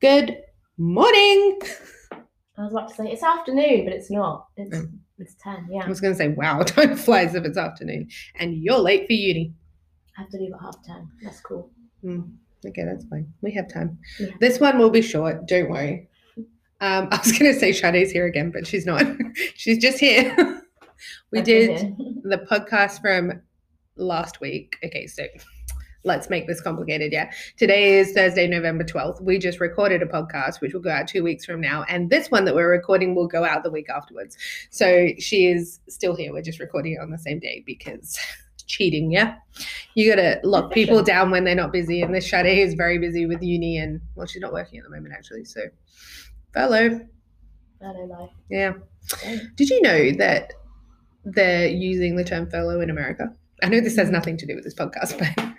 Good morning. I was about to say it's afternoon, but it's not. It's Mm. it's ten. I was going to say, wow, time flies if it's afternoon and you're late for uni. I have to leave at half ten. That's cool. Mm, okay, that's fine. We have time. Yeah. This one will be short. Don't worry. Um, I was going to say Sade's here again, but she's not. she's just here. we I've did the podcast from last week. Okay, so let's make this complicated. Yeah. Today is Thursday, November 12th. We just recorded a podcast, which will go out two weeks from now. And this one that we're recording will go out the week afterwards. So she is still here. We're just recording it on the same day because cheating. Yeah. You got to lock people down when they're not busy. And this Sade is very busy with uni and, well, she's not working at the moment, actually. So, furlough. Life. Yeah. Did you know that they're using the term furlough in America? I know this has nothing to do with this podcast, but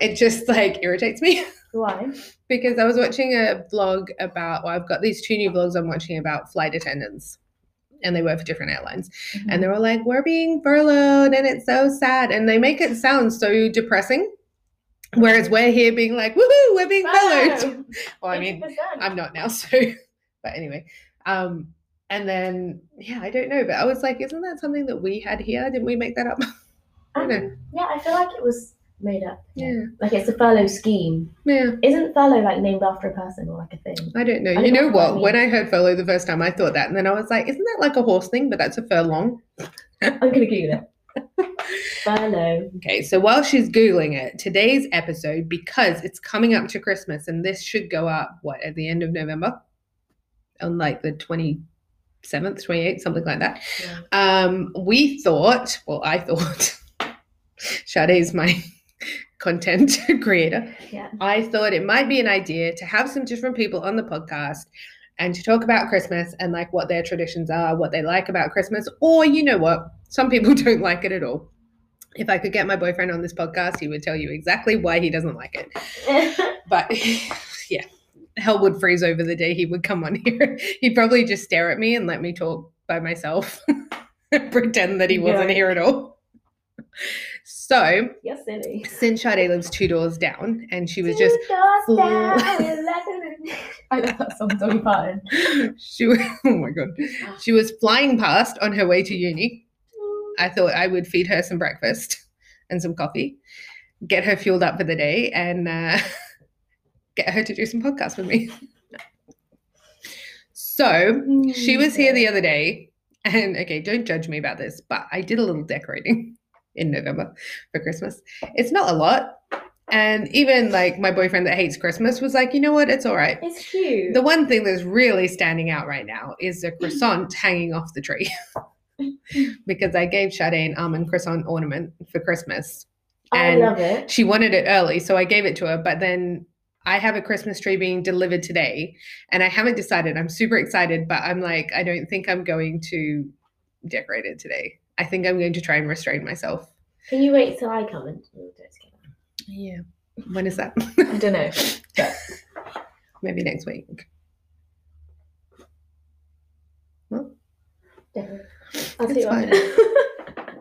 it just like irritates me Why? because I was watching a vlog about, well, I've got these two new vlogs I'm watching about flight attendants. And they work for different airlines. And they were like, we're being furloughed and it's so sad. And they make it sound so depressing. Whereas we're here being like, woohoo, we're being furloughed. Well, I mean, 50%. I'm not now, so but anyway. Um and then yeah, I don't know, but I was like, isn't that something that we had here? Didn't we make that up? I don't know. Um, yeah, I feel like it was made up. Yeah. Like it's a furlough scheme. Yeah. Isn't furlough like named after a person or like a thing? I don't know. I you know know what what? When I heard furlough the first time, I thought that, and then I was like, isn't that like a horse thing? But that's a furlong. I'm gonna Google it. furlough. Okay, so while she's googling it, today's episode because it's coming up to Christmas, and this should go up what at the end of November, on like the twenty seventh, twenty eighth, something like that. Yeah. Um, we thought, well, I thought, Sade's my content creator. Yeah. I thought it might be an idea to have some different people on the podcast and to talk about Christmas and like what their traditions are, what they like about Christmas, or you know what, some people don't like it at all. If I could get my boyfriend on this podcast, he would tell you exactly why he doesn't like it. But yeah, hell would freeze over the day he would come on here. He'd probably just stare at me and let me talk by myself, pretend that he wasn't Yeah. here at all. So, You're since Sade lives two doors down, and she was just Two doors down. I love that song, Dolly Parton. she was, oh my god, she was flying past on her way to uni. I thought I would feed her some breakfast and some coffee, get her fueled up for the day, and uh, get her to do some podcasts with me. So she was here the other day, and okay, don't judge me about this, but I did a little decorating in November for Christmas. It's not a lot. And even like my boyfriend that hates Christmas was like, you know what, it's all right. It's cute. The one thing that's really standing out right now is a croissant hanging off the tree. because I gave Sade an almond croissant ornament for Christmas. I and love it. She wanted it early, so I gave it to her. But then I have a Christmas tree being delivered today, and I haven't decided. I'm super excited, but I'm like, I don't think I'm going to decorate it today. I think I'm going to try and restrain myself. Can you wait till I come and do it together? Yeah. When is that? I don't know. But Maybe next week. Well. Definitely. I'll see you fine.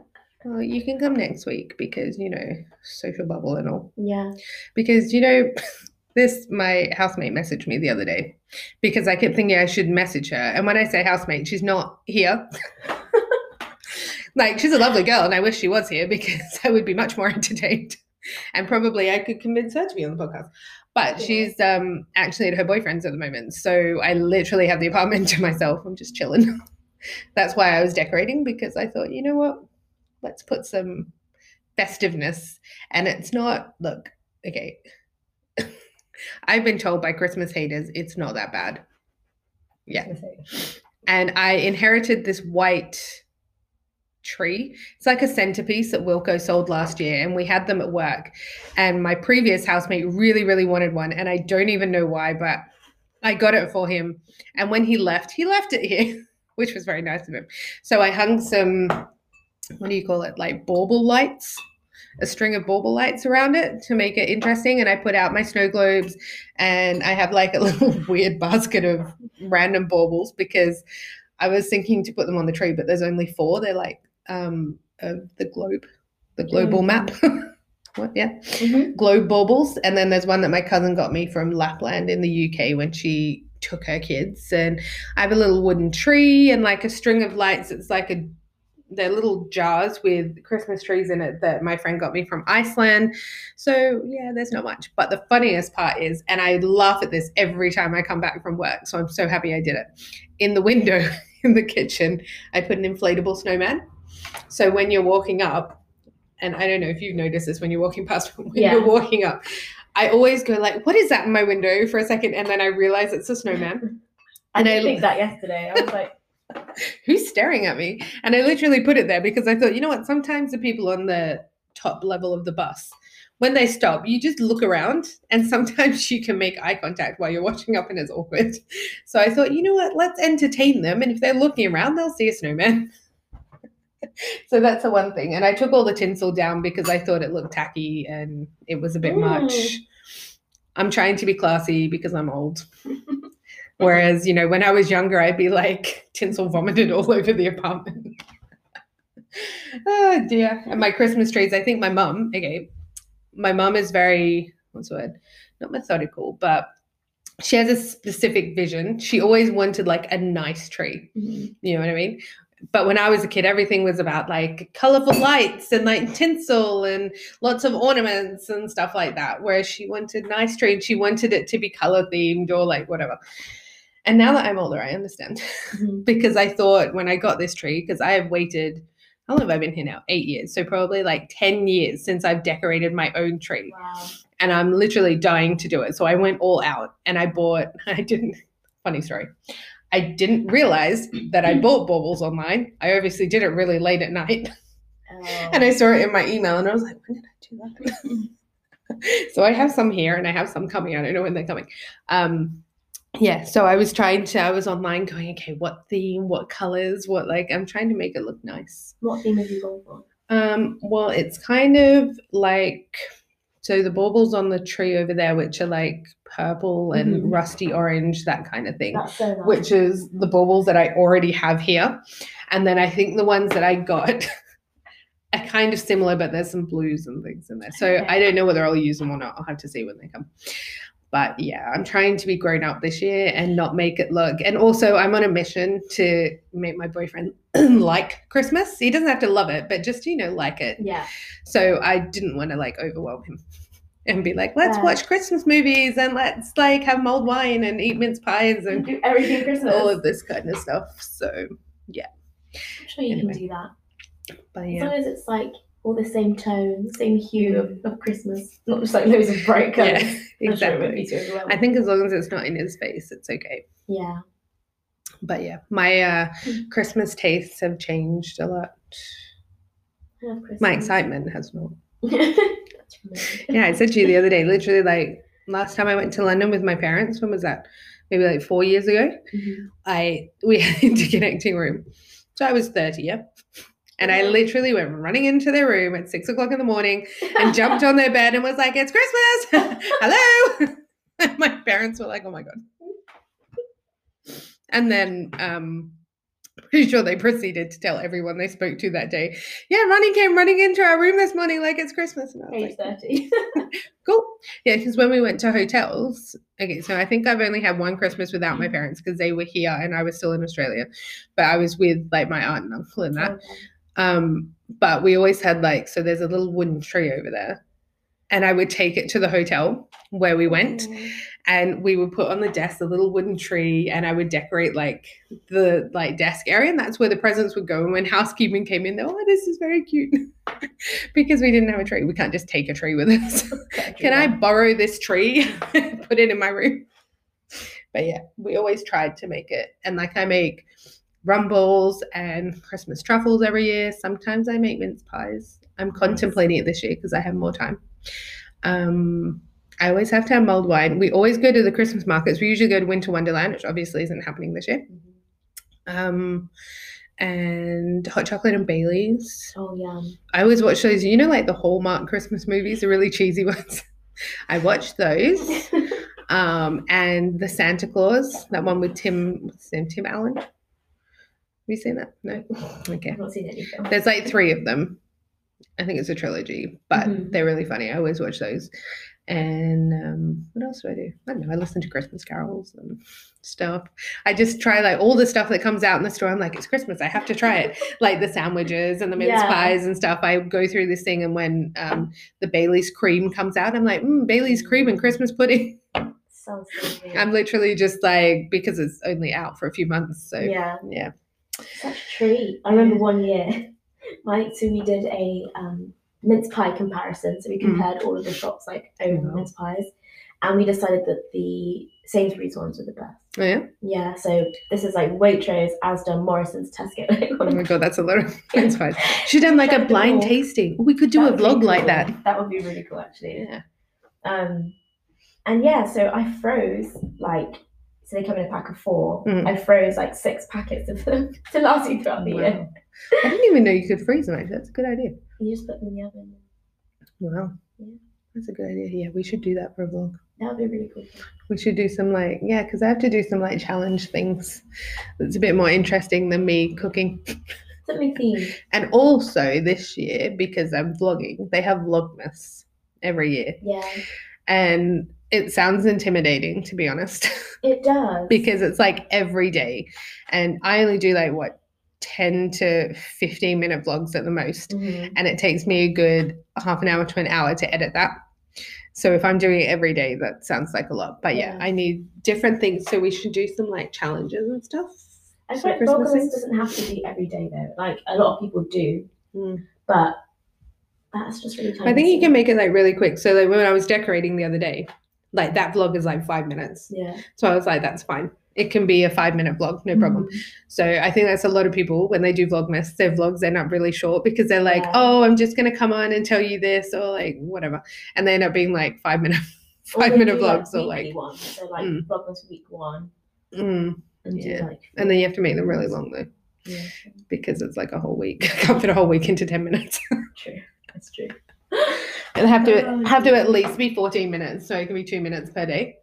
Well, you can come next week because, you know, social bubble and all. yeah. because you know this my housemate messaged me the other day because i kept thinking i should message her and when i say housemate she's not here like she's a lovely girl and i wish she was here because i would be much more entertained. And probably i could convince her to be on the podcast. But Yeah. she's um actually at her boyfriend's at the moment. So i literally have the apartment to myself. I'm just chilling. That's why i was decorating because i thought you know what? Let's put some festiveness. And it's not look okay. I've been told by christmas haters it's not that bad. Yeah. And i inherited this white tree. It's like a centerpiece that Wilko sold last year and we had them at work. And my previous housemate really really wanted one and i don't even know why but i got it for him. And when he left he left it here which was very nice of him. So i hung some what do you call it like bauble lights a string of bauble lights around it to make it interesting. And i put out my snow globes and i have like a little weird basket of random baubles because i was thinking to put them on the tree but there's only four. They're like um of the globe the global Mm. map what? Yeah, Mhm. globe baubles, and then there's one that my cousin got me from Lapland in the UK when she took her kids, and I have a little wooden tree and like a string of lights. It's like a they're little jars with Christmas trees in it that my friend got me from Iceland. So yeah, there's not much. But the funniest part is, and I laugh at this every time I come back from work. So I'm so happy I did it. In the window in the kitchen, I put an inflatable snowman. So when you're walking up, and I don't know if you've noticed this when you're walking past when Yeah. you're walking up, I always go like, "What is that in my window?" for a second, and then I realize it's a snowman. I And I- think that yesterday. I was like, who's staring at me? And I literally put it there because I thought, you know what? Sometimes the people on the top level of the bus, when they stop, you just look around and sometimes you can make eye contact while you're watching up and it's awkward. So I thought, you know what? Let's entertain them. And if they're looking around, they'll see a snowman. so that's the one thing. And I took all the tinsel down because I thought it looked tacky and it was a bit much. Mm. I'm trying to be classy because I'm old. Whereas, you know, when I was younger, I'd be like tinsel vomited all over the apartment. oh dear. And my Christmas trees, I think my mum, okay, my mum is very, what's the word? Not methodical, but she has a specific vision. She always wanted like a nice tree. mhm. You know what I mean? But when I was a kid, everything was about like colorful lights and like tinsel and lots of ornaments and stuff like that. Whereas she wanted nice tree and she wanted it to be color themed or like whatever. And now that I'm older, I understand Mhm. because I thought when I got this tree, because I have waited, how long have I been here now? Eight years. So probably like 10 years since I've decorated my own tree wow. and I'm literally dying to do it. So I went all out and I bought, I didn't, funny story. I didn't realize that I bought baubles online. I obviously did it really late at night Oh. and I saw it in my email and I was like, when did I do that? so I have some here and I have some coming. I don't know when they're coming. Um, yeah, so I was trying to, I was online going, okay, what theme, what colors, what like, I'm trying to make it look nice. what theme have you gone for? Um, well, it's kind of like so the baubles on the tree over there, which are like purple and Mhm. rusty orange, that kind of thing, so nice. which is the baubles that I already have here. And then I think the ones that I got are kind of similar, but there's some blues and things in there. So. I don't know whether I'll use them or not. I'll have to see when they come. But yeah, I'm trying to be grown up this year and not make it look. And also, I'm on a mission to make my boyfriend like Christmas. He doesn't have to love it, but just, you know, like it. yeah. So I didn't want to like overwhelm him and be like, let's Yeah. watch Christmas movies and let's like have mulled wine and eat mince pies and Do everything Christmas. all of this kind of stuff. So, yeah. I'm sure you Anyway. can do that. but As yeah. long as it's like all the same tone, same hue of, of Christmas, not just like loads of bright colours. Yeah, sure exactly. overwhelming. I think as long as it's not in his face, it's okay. yeah. But yeah, my uh. Christmas tastes have changed a lot. My excitement has not. Yeah, I said to you the other day, literally like last time I went to London with my parents, when was that? Maybe like four years ago. Mhm. I we had interconnecting room. So I was 30, yeah. And I Mhm. literally went running into their room at six o'clock in the morning and jumped on their bed and was like, It's Christmas! Hello! And my parents were like, Oh my God. And then um pretty sure they proceeded to tell everyone they spoke to that day, Yeah, Ronnie came running into our room this morning like it's Christmas. And I was Age like, 30. Cool. Yeah, because when we went to hotels, okay, so I think I've only had one Christmas without my parents because they were here and I was still in Australia. But I was with like my aunt and uncle and that. Okay. Um, but we always had like, so there's a little wooden tree over there. And I would take it to the hotel where we went Oh. and we would put on the desk a little wooden tree and I would decorate like the like desk area and that's where the presents would go. And when housekeeping came in, they were, oh, this is very cute. because we didn't have a tree. We can't just take a tree with us. Can I borrow this tree? Put it in my room. But yeah, we always tried to make it. And like I make rum balls and Christmas truffles every year. Sometimes I make mince pies. I'm contemplating it this year because I have more time. Um, I always have to have mulled wine. We always go to the Christmas markets. We usually go to Winter Wonderland, which obviously isn't happening this year. Mhm. Um, and hot chocolate and Bailey's. Oh, yum. I always watch those, you know, like the Hallmark Christmas movies, the really cheesy ones. I watch those. Um, and the Santa Claus, that one with Tim, what's his name? Tim Allen. Have you seen that? No. Okay. I've not seen anything. There's like three of them. I think it's a trilogy, but Mhm. they're really funny. I always watch those. And um, what else do I do? I don't know. I listen to Christmas carols and stuff. I just try like all the stuff that comes out in the store. I'm like, it's Christmas. I have to try it. like the sandwiches and the mince Yeah. pies and stuff. I go through this thing, and when um, the Bailey's cream comes out, I'm like, mm, Bailey's cream and Christmas pudding. So good. I'm literally just like because it's only out for a few months. So yeah, yeah. Such a treat. I remember one year, like, so we did a um, mince pie comparison. So we Mm. compared all of the shops, like, own Wow. mince pies. And we decided that the Sainsbury's ones were the best. Oh, yeah. Yeah, so this is like Waitrose, Asda, Morrison's, Tesco. Oh my god, that's a lot of mince pies. She's done like a blind all. tasting. We could do That a vlog like that. That would be really cool, actually. Yeah. Um, and yeah, so I froze like so they come in a pack of 4 Mhm. I froze like six packets of them to last you throughout the year. I didn't even know you could freeze them. Actually, that's a good idea. You just put them in the oven. Wow. Yeah. That's a good idea. Yeah, we should do that for a vlog. That would be really cool. We should do some like yeah, because I have to do some like challenge things. That's a bit more interesting than me cooking. Something themed. And also this year, because I'm vlogging, they have Vlogmas every year, Yeah, and it sounds intimidating to be honest. it does. because it's like every day and i only do like what 10 to 15 minute vlogs at the most Mhm. and it takes me a good half an hour to an hour to edit that so if i'm doing it every day that sounds like a lot but yeah, Yeah. i need different things so we should do some like challenges and stuff I feel like Vlogmas doesn't have to be every day though. Like a lot of people do, Mm. but that's just really i think you can make it like really quick so like when i was decorating the other day like that vlog is like five minutes Yeah. so i was like that's fine it can be a five minute vlog no problem Mhm. So I think that's a lot of people when they do Vlogmas, their vlogs end up really short because they're like, Yeah. oh, I'm just gonna come on and tell you this or like whatever, and they end up being like five minute five minute vlogs or like. So like Mm. Vlogmas week one mm, and Yeah. like and then you have to make them really long though yeah, because it's like a whole week. I can't fit a whole week into ten minutes. true. That's true. And have to Oh, have to at least be 14 minutes, so it can be two minutes per day.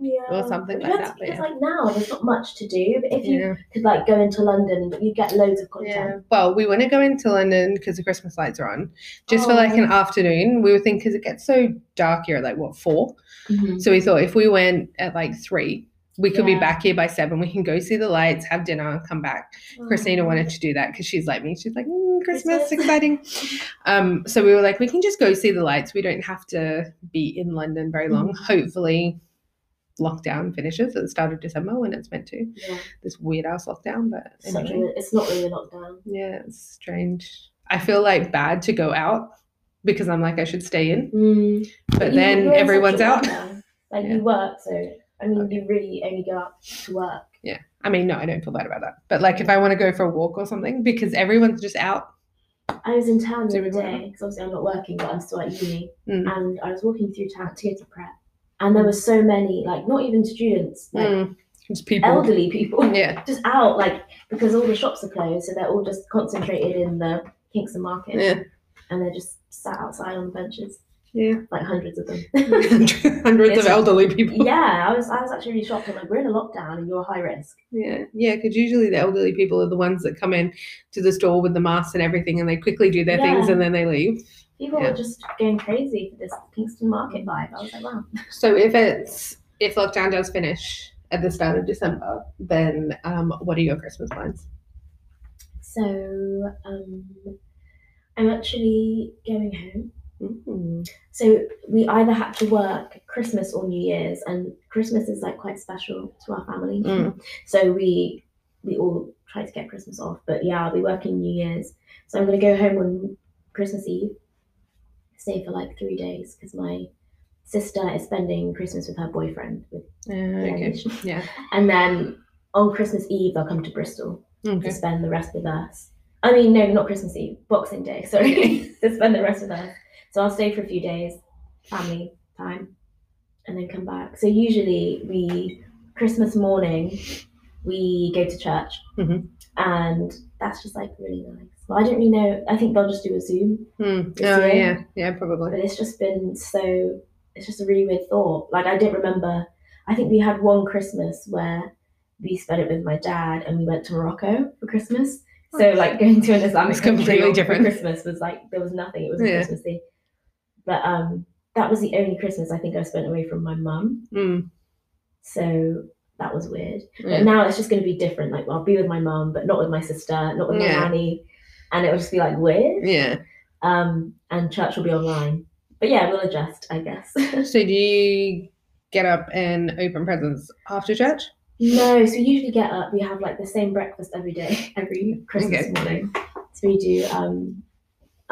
Yeah. Or something like that, Because yeah. like now there's not much to do. But if you Yeah. could like go into London, you get loads of content. Yeah. Well, we want to go into London because the Christmas lights are on, just for like an Oh. afternoon. We were thinking because it gets so dark here at like what four. Mhm. So we thought if we went at like three, we could be back here by seven. We can go see the lights, have dinner, and come back. Christina Oh. wanted to do that because she's like me. She's like, mm, Christmas, exciting. Um, so we were like, we can just go see the lights. We don't have to be in London very long. Mhm. Hopefully, lockdown finishes at the start of December when it's meant to. Yeah. This weird ass lockdown, but anyway. it's not really a lockdown. yeah, it's strange. I feel like bad to go out because I'm like I should stay in, Mm. but you- then you're in such everyone's out. Like Yeah. you work, so I mean, you really only go out to work. Yeah. I mean, no, I don't feel bad about that. But like if I want to go for a walk or something, because everyone's just out. I was in town the other day because obviously I'm not working, but I'm still at uni, Mm. and I was walking through town to go to prep, and there were so many, like not even students, like Mm. Just people. elderly people, Yeah. just out, like because all the shops are closed, so they're all just concentrated in the Kingston Market, Yeah. and they're just sat outside on the benches, Yeah. like hundreds of them. Hundreds of elderly people. yeah, I was I was actually really shocked. I'm like, we're in a lockdown and you're high risk. Yeah, yeah, because usually the elderly people are the ones that come in to the store with the masks and everything, and they quickly do their things and then they leave. People Yeah. were just going crazy for this Kingston Market vibe. I was like, wow. So if it's if lockdown does finish at the start of December, then um, what are your Christmas plans? So um, I'm actually going home. Mm. So we either had to work Christmas or New Year's, and Christmas is like quite special to our family. Mm. So we we all try to get Christmas off, but yeah, I'll be working New Year's. So I'm gonna go home on Christmas Eve, stay for like three days because my sister is spending Christmas with her boyfriend, with Uh, okay. Yeah. and then on Christmas Eve they'll come to Bristol Okay. to spend the rest with us. I mean, no, not Christmas Eve, Boxing Day. Sorry, to spend the rest with us. So I'll stay for a few days, family time, and then come back. So usually we Christmas morning we go to church, Mhm. and that's just like really nice. But I don't really know. I think they'll just do a Zoom, Mm. Oh year. yeah, yeah, probably. but it's just been so. It's just a really weird thought. Like I didn't remember. I think we had one Christmas where we spent it with my dad, and we went to Morocco for Christmas. So like going to an Islamic It's completely country different. Christmas was like there was nothing. It was Yeah. Christmassy. But um, that was the only Christmas I think I spent away from my mum. Mm, So that was weird. yeah. But now it's just going to be different. Like I'll be with my mum, but not with my sister, not with my Yeah. nanny, and it'll just be like weird. yeah. Um, and church will be online. But yeah, we'll adjust, I guess. So do you get up and open presents after church? no, so we usually get up. We have like the same breakfast every day, every Christmas Okay. morning. So we do um,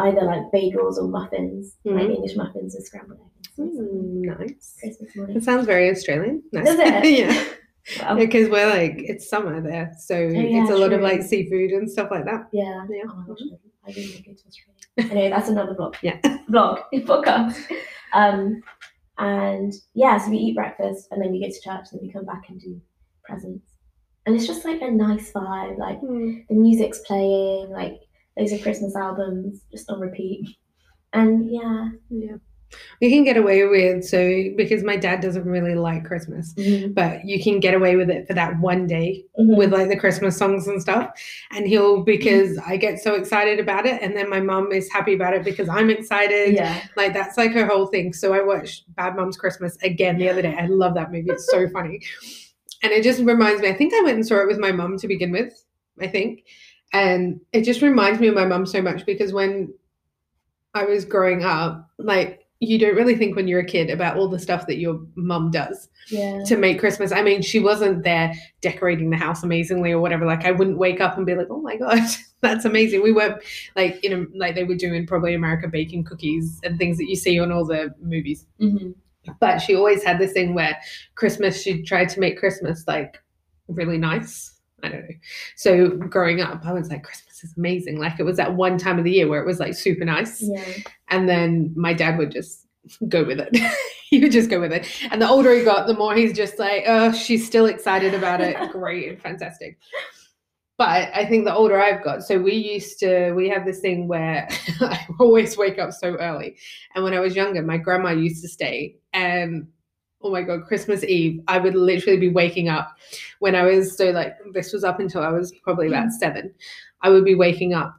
either like bagels or muffins, like Mhm. English muffins with scrambled eggs. Mm, nice. Christmas It morning. sounds very Australian. Nice. Does it? yeah. Wow. Because we're like it's summer there, so Oh, yeah, it's a lot of like seafood and stuff like that. Yeah. Yeah. Oh my gosh, I didn't even go to Australia. Anyway, that's another vlog. Yeah. Vlog, podcast. Um, and yeah, so we eat breakfast and then we go to church and then we come back and do presents. And it's just like a nice vibe. Like Mm. the music's playing, like those are Christmas albums just on repeat. And yeah. Yeah. You can get away with so because my dad doesn't really like Christmas, Mhm. but you can get away with it for that one day Mhm. with like the Christmas songs and stuff. And he'll because I get so excited about it, and then my mum is happy about it because I'm excited. yeah. Like that's like her whole thing. So I watched Bad Moms Christmas again the other day. I love that movie. It's so funny. And it just reminds me, I think I went and saw it with my mum to begin with, I think. And it just reminds me of my mum so much because when I was growing up, like you don't really think when you're a kid about all the stuff that your mum does Yeah. to make Christmas. I mean, she wasn't there decorating the house amazingly or whatever. Like I wouldn't wake up and be like, "Oh my god, that's amazing." We weren't like in a, like they were doing probably America baking cookies and things that you see on all the movies. Mhm. But she always had this thing where Christmas she tried to make Christmas like really nice. I don't know. So growing up, I was like, Christmas is amazing. Like it was that one time of the year where it was like super nice Yeah. and then my dad would just go with it. he would just go with it. And the older he got, the more he's just like, oh, she's still excited about it. Great and fantastic. But I think the older I've got, so we used to, we have this thing where I always wake up so early. And when I was younger, my grandma used to stay. And oh my God, Christmas Eve, I would literally be waking up when I was, so like, this was up until I was probably about seven. I would be waking up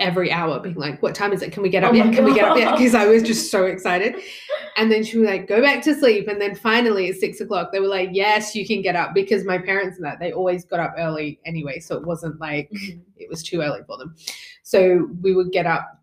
every hour being like, what time is it? Can we get up Oh yet? Can we get up yet? Because I was just so excited. And then she was like, go back to sleep. And then finally at six o'clock, they were like, yes, you can get up because my parents and that, they always got up early anyway. So it wasn't like Mhm. it was too early for them. So we would get up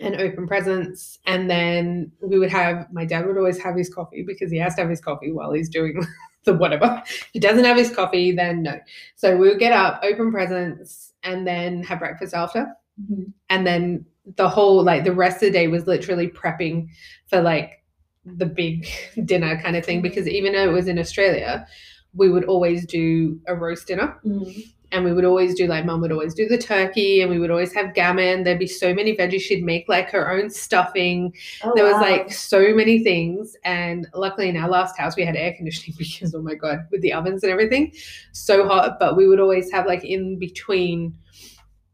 and open presents. And then we would have, my dad would always have his coffee because he has to have his coffee while he's doing the whatever. If he doesn't have his coffee, then no. So we would get up, open presents, and then have breakfast after Mhm. and then the whole like the rest of the day was literally prepping for like the big dinner kind of thing because even though it was in Australia we would always do a roast dinner Mhm. And we would always do like mum would always do the turkey and we would always have gammon. There'd be so many veggies. She'd make like her own stuffing. Oh, there was wow. like so many things. And luckily in our last house we had air conditioning because oh my god with the ovens and everything so hot. But we would always have like in between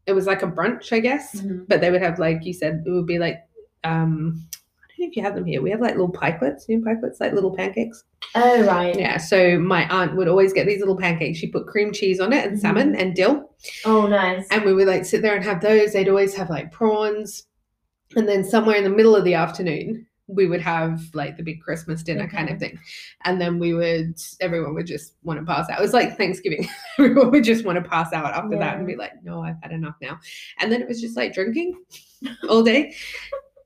it was like a brunch i guess. Mhm. but they would have like you said it would be like um know if you have them here. We have like little pikelets. You know pikelets? Like little pancakes? Oh right. yeah so my aunt would always get these little pancakes. She put cream cheese on it and Mhm. salmon and dill. Oh nice. and we would like sit there and have those. They'd always have like prawns. And then somewhere in the middle of the afternoon we would have like the big christmas dinner kind of thing. And then we would everyone would just want to pass out. It was like thanksgiving. Everyone would just want to pass out after that and be like no i've had enough now. And then it was just like drinking all day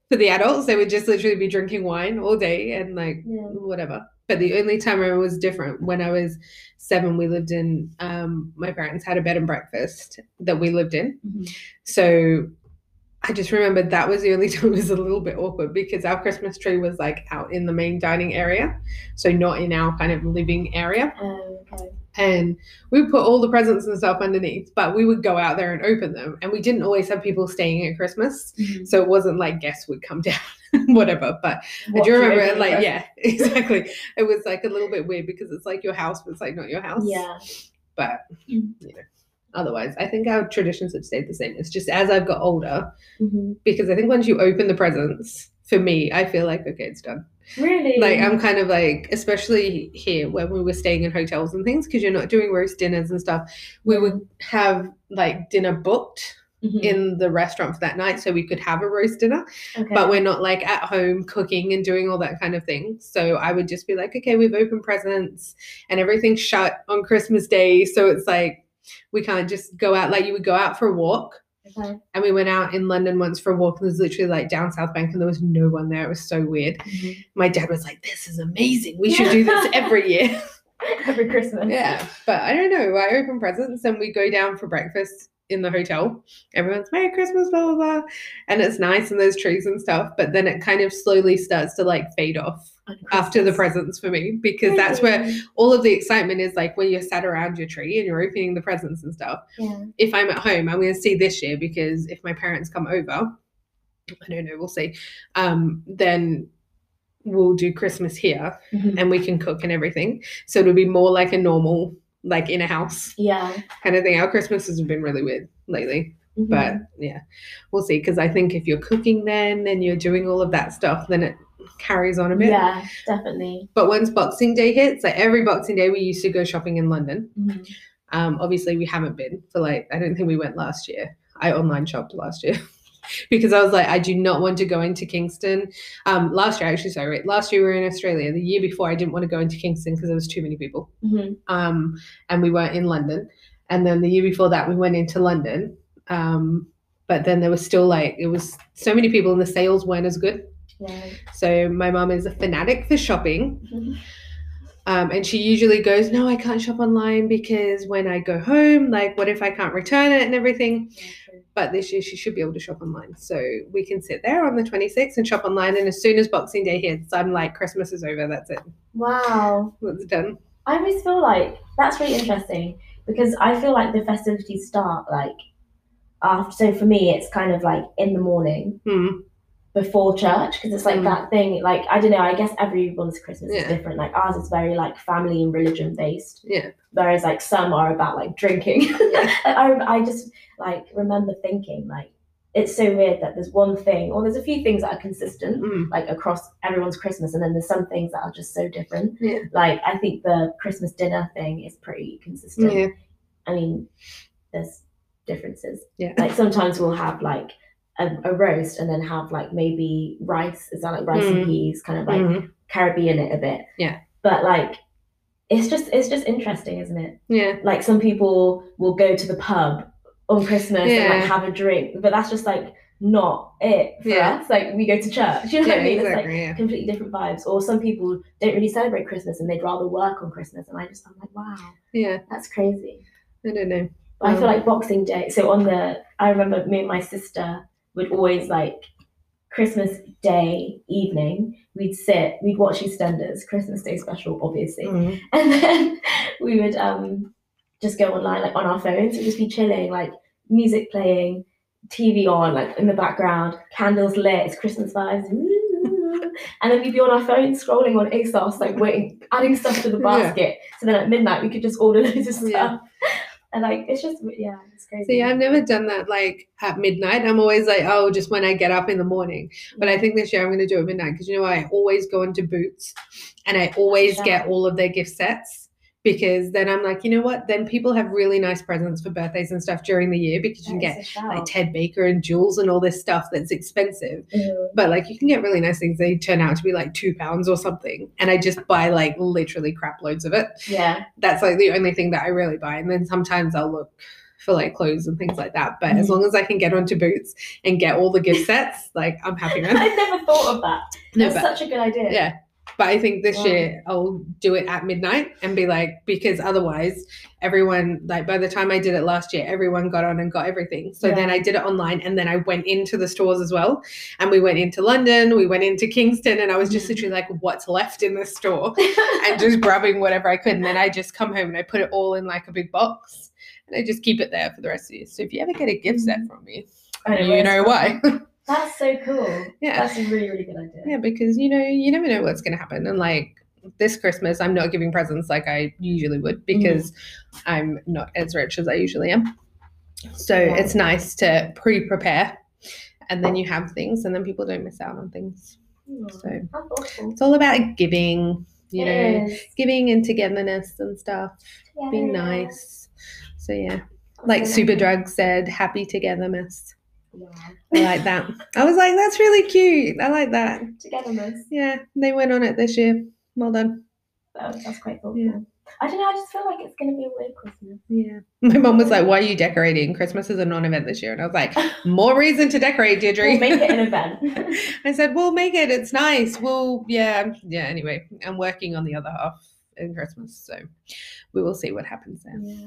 for the adults they would just literally be drinking wine all day and like Yeah. whatever. But the only time I was different when I was seven, we lived in um, my parents had a bed and breakfast that we lived in. Mhm. So I just remember that was the only time it was a little bit awkward because our Christmas tree was like out in the main dining area, so not in our kind of living area. Okay. And we would put all the presents and stuff underneath, but we would go out there and open them. And we didn't always have people staying at Christmas. Mhm. So it wasn't like guests would come down, whatever. But I do remember it, like, yeah, exactly. It was like a little bit weird because it's like your house, but it's like not your house. Yeah. But Mm. you know, otherwise, I think our traditions have stayed the same. It's just as I've got older, Mhm. because I think once you open the presents, for me, I feel like okay, it's done. Really? Like I'm kind of like, especially here when we were staying in hotels and things, because you're not doing roast dinners and stuff. We would have like dinner booked Mhm. in the restaurant for that night, so we could have a roast dinner. okay. But we're not like at home cooking and doing all that kind of thing. So I would just be like, okay, we've opened presents and everything's shut on Christmas Day, so it's like we can't just go out. Like you would go out for a walk. Okay. And we went out in London once for a walk, and there's literally like down South Bank, and there was no one there. It was so weird. Mhm. My dad was like, "This is amazing. We should do this every year." Every Christmas. yeah, but I don't know. I open presents, and we go down for breakfast in the hotel. Everyone's Merry Christmas, blah blah blah, and it's nice, and there's trees and stuff. But then it kind of slowly starts to like fade off after the presents for me because that's where all of the excitement is. Like when you're sat around your tree and you're opening the presents and stuff Yeah. if I'm at home, I'm going to see this year because if my parents come over, I don't know, we'll see. Um, then we'll do Christmas here Mhm. and we can cook and everything. So it'll be more like a normal, like in a house Yeah. kind of thing. Our Christmases have been really weird lately, Mhm. but yeah, we'll see. Because I think if you're cooking then and you're doing all of that stuff, then it carries on a bit. yeah, definitely. But once Boxing Day hits, like every Boxing Day, we used to go shopping in London. Mhm. Um, obviously, we haven't been for like, I don't think we went last year. I online shopped last year because I was like, I do not want to go into Kingston. Um, last year, actually, sorry, last year we were in Australia. The year before, I didn't want to go into Kingston because there was too many people. Mhm. Um, and we weren't in London. And then the year before that, we went into London. Um, but then there was still like, it was so many people and the sales weren't as good. Yeah. So my mom is a fanatic for shopping. Mhm. Um, and she usually goes, No, I can't shop online because when I go home, like, what if I can't return it and everything? But this year she should be able to shop online. So we can sit there on the 26th and shop online. And as soon as Boxing Day hits, I'm like, Christmas is over. That's it. Wow. It's done. I always feel like that's really interesting because I feel like the festivities start like after. So for me, it's kind of like in the morning Hmm. Before church because it's like Mm. that thing. Like I don't know. I guess everyone's Christmas Yeah. is different. Like ours is very like family and religion based, Yeah. whereas like some are about like drinking. Yeah. I I just like remember thinking like it's so weird that there's one thing or there's a few things that are consistent Mm. like across everyone's Christmas, and then there's some things that are just so different. Yeah. Like I think the Christmas dinner thing is pretty consistent. Yeah. I mean, there's differences. Yeah. Like sometimes we'll have like a, a roast and then have like maybe rice. Is that like rice and Mm. peas? Kind of like Mhm. Caribbean it a bit. Yeah. But like, it's just it's just interesting, isn't it? Yeah. Like some people will go to the pub on Christmas and like have a drink, but that's just like not it for Yeah. us. Like we go to church. You know Yeah, what I mean? It's like. Yeah. completely different vibes. Or some people don't really celebrate Christmas and they'd rather work on Christmas. And I just, I'm like, wow, Yeah. that's crazy. I don't know. But I feel Um, like Boxing Day. So on the, I remember me and my sister would always like Christmas Day evening. We'd sit, we'd watch EastEnders, Christmas Day special, obviously, Mm. and then we would um just go online like on our phones and just be chilling, like music playing, TV on, like in the background, candles lit, it's Christmas vibes. And then we'd be on our phones scrolling on ASOS, like waiting, adding stuff to the Yeah. basket. So then at midnight we could just order loads of stuff. Yeah. And like it's just yeah, it's crazy. See, I've never done that like at midnight. I'm always like, oh, just when I get up in the morning. But I think this year I'm going to do it midnight because you know? I always go into Boots and I always Yeah. get all of their gift sets because then I'm like, you know what? Then people have really nice presents for birthdays and stuff during the year because you can get is a shout. like Ted Baker and jewels and all this stuff that's expensive. Ew. But like you can get really nice things. They turn out to be like two pounds or something. And I just buy like literally crap loads of it. Yeah. That's like the only thing that I really buy. And then sometimes I'll look for like clothes and things like that. But as Mhm. long as I can get onto Boots and get all the gift sets, like I'm happy man. I never thought of that. No, That's but such a good idea. yeah. But I think this Wow. year I'll do it at midnight and be like, because otherwise everyone, like by the time I did it last year, everyone got on and got everything. So then I did it online and then I went into the stores as well. And we went into London, we went into Kingston, and I was just Mhm. literally like, what's left in the store? and just grabbing whatever I could. And then I just come home and I put it all in like a big box and I just keep it there for the rest of the year. So if you ever get a gift set from me, I you know why. That's so cool. Yeah. That's a really, really good idea. yeah, because you know, you never know what's going to happen. And like this Christmas, I'm not giving presents like I usually would mm. because I'm not as rich as I usually am. So Yeah. it's nice to pre prepare and then you have things and then people don't miss out on things. Hmm. So, That's awful. It's all about giving, you know, It is. giving and togetherness and stuff. Being nice. So yeah, like so nice. Superdrug said, happy togetherness. Wow. I like that. I was like, that's really cute. I like that. Togetherness. Yeah, they went on it this year. Well done. That was, that's quite thoughtful. Yeah. I don't know. I just feel like it's gonna be a weird Christmas. Yeah. My mom was like, why are you decorating? Christmas is a non-event this year. And I was like, more reason to decorate, Deirdre. We'll make it an event. I said, we'll make it. It's nice. We'll, yeah, yeah. Anyway, I'm working on the other half in Christmas, so we will see what happens there. yeah.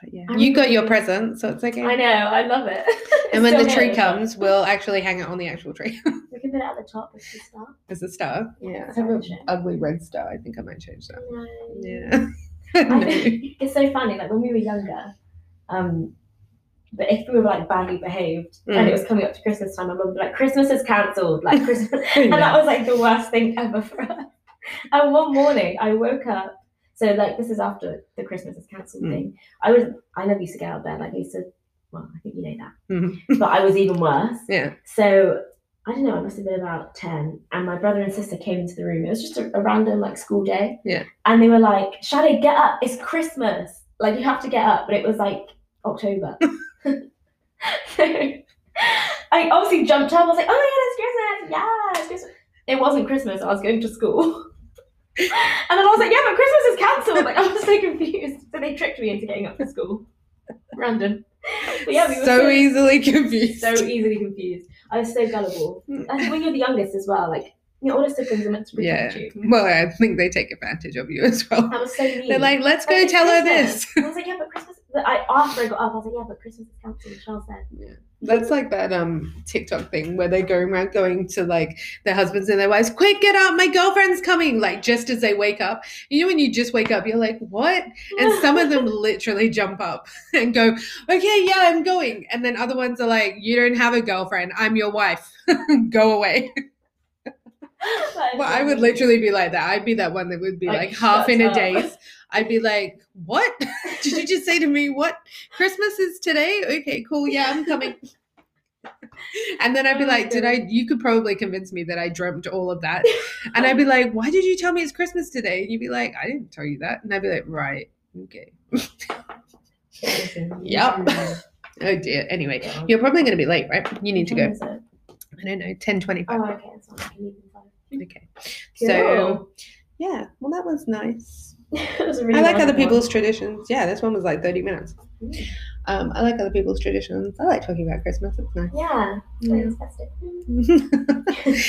But yeah, you got your present, so it's okay. I know. I love it. And when Still the tree here, comes, we'll actually hang it on the actual tree we can put it at the top as the star. as a star. Yeah, That's I have an ugly red star. I think I might change that. No. Yeah. I No. it's so funny. Like when we were younger, um, but if we were like badly behaved and Mm. it was coming up to Christmas time, my mum would be like, "Christmas is cancelled." Like Christmas, and know. that was like the worst thing ever for us. And one morning, I woke up. So like this is after the Christmas is cancelled Mm. thing. I was I never used to get out of bed. Like I used to. Well, I think you know that, Mhm. but I was even worse. Yeah. So I don't know. I must have been about ten, and my brother and sister came into the room. It was just a, a random like school day. Yeah. And they were like, "Sade, get up! It's Christmas. Like you have to get up." But it was like October. so I obviously jumped up. I was like, "Oh my god, it's Christmas! Yeah, it's Christmas!" It wasn't Christmas. I was going to school. And then I was like, yeah, but Christmas is cancelled. Like, I was so confused. So they tricked me into getting up for school. Random. But yeah, we were so easily confused. so easily confused. I was so gullible. And when you're the youngest as well, like you know, your older siblings are meant to yeah. protect you. Well, I think they take advantage of you as well. That was so mean. They're like, let's go Like, tell her this. I was like, yeah, but Christmas. I after I got up, I was like, yeah, but Christmas is cancelled. Charles said. That's like that um TikTok thing where they're going around going to like their husbands and their wives, quick, get up, my girlfriend's coming, like just as they wake up. You know, when you just wake up, you're like, what? And some of them literally jump up and go, okay, yeah, I'm going. And then other ones are like, you don't have a girlfriend, I'm your wife, go away. Well, I would literally be like that. I'd be that one that would be Like, like, half in a daze. I'd be like, what? Did you just say to me, what? Christmas is today? Okay, cool. Yeah, I'm coming. And then I'd be Oh like, did I? You could probably convince me that I dreamt all of that. And I'd be like, why did you tell me it's Christmas today? And you'd be like, I didn't tell you that. And I'd be like, right, okay. Yep. Oh dear. Anyway, should- you're probably going to be late, right? You need to go. I don't know, ten twenty-five. Oh, okay, that's fine. I can leave in five. Okay. So yeah, well, that was nice. really I like other one. people's traditions. Yeah, this one was like 30 minutes. Mm. Um, I like other people's traditions. I like talking about Christmas. It's nice. Yeah, Yeah. festive.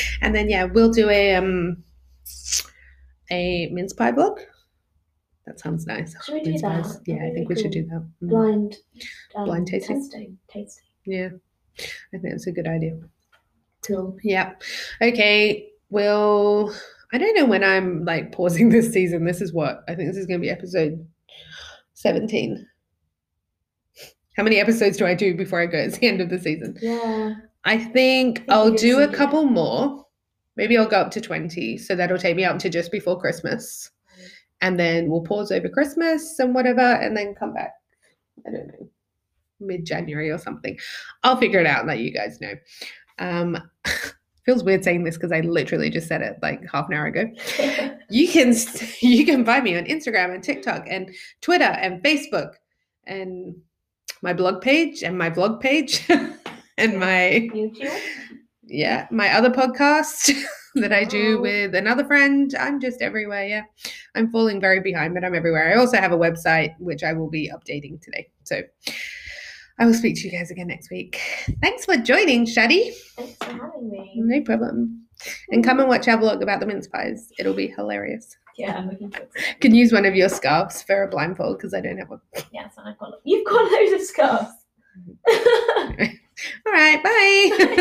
and then yeah, we'll do a um a mince pie vlog. That sounds nice. Should we do Mince that? pies. Yeah, I think we should do that. Mm. Blind. Um, Blind tasting? Testing. Tasting. Yeah, I think that's a good idea. Cool. Yeah. Okay. Well, I don't know when I'm like pausing this season. This is what I think this is going to be episode 17. How many episodes do I do before I go? It's the end of the season. Yeah. I think think I'll do a couple more. Maybe I'll go up to 20. So that'll take me up to just before Christmas. And then we'll pause over Christmas and whatever, and then come back. I don't know, mid January or something. I'll figure it out and let you guys know. Um, feels weird saying this because I literally just said it like half an hour ago. You can you can find me on Instagram and TikTok and Twitter and Facebook and my blog page and my vlog page and my YouTube. yeah, my other podcast that I do Wow. with another friend. I'm just everywhere. Yeah, I'm falling very behind, but I'm everywhere. I also have a website which I will be updating today. So I will speak to you guys again next week. Thanks for joining, Sade. Thanks for having me. No problem. And come and watch our vlog about the mince pies. It'll be hilarious. Yeah, I'm looking forward to it. Can use one of your scarves for a blindfold because I don't have one. Yeah, so I've got. You've got loads of scarves. All right, bye.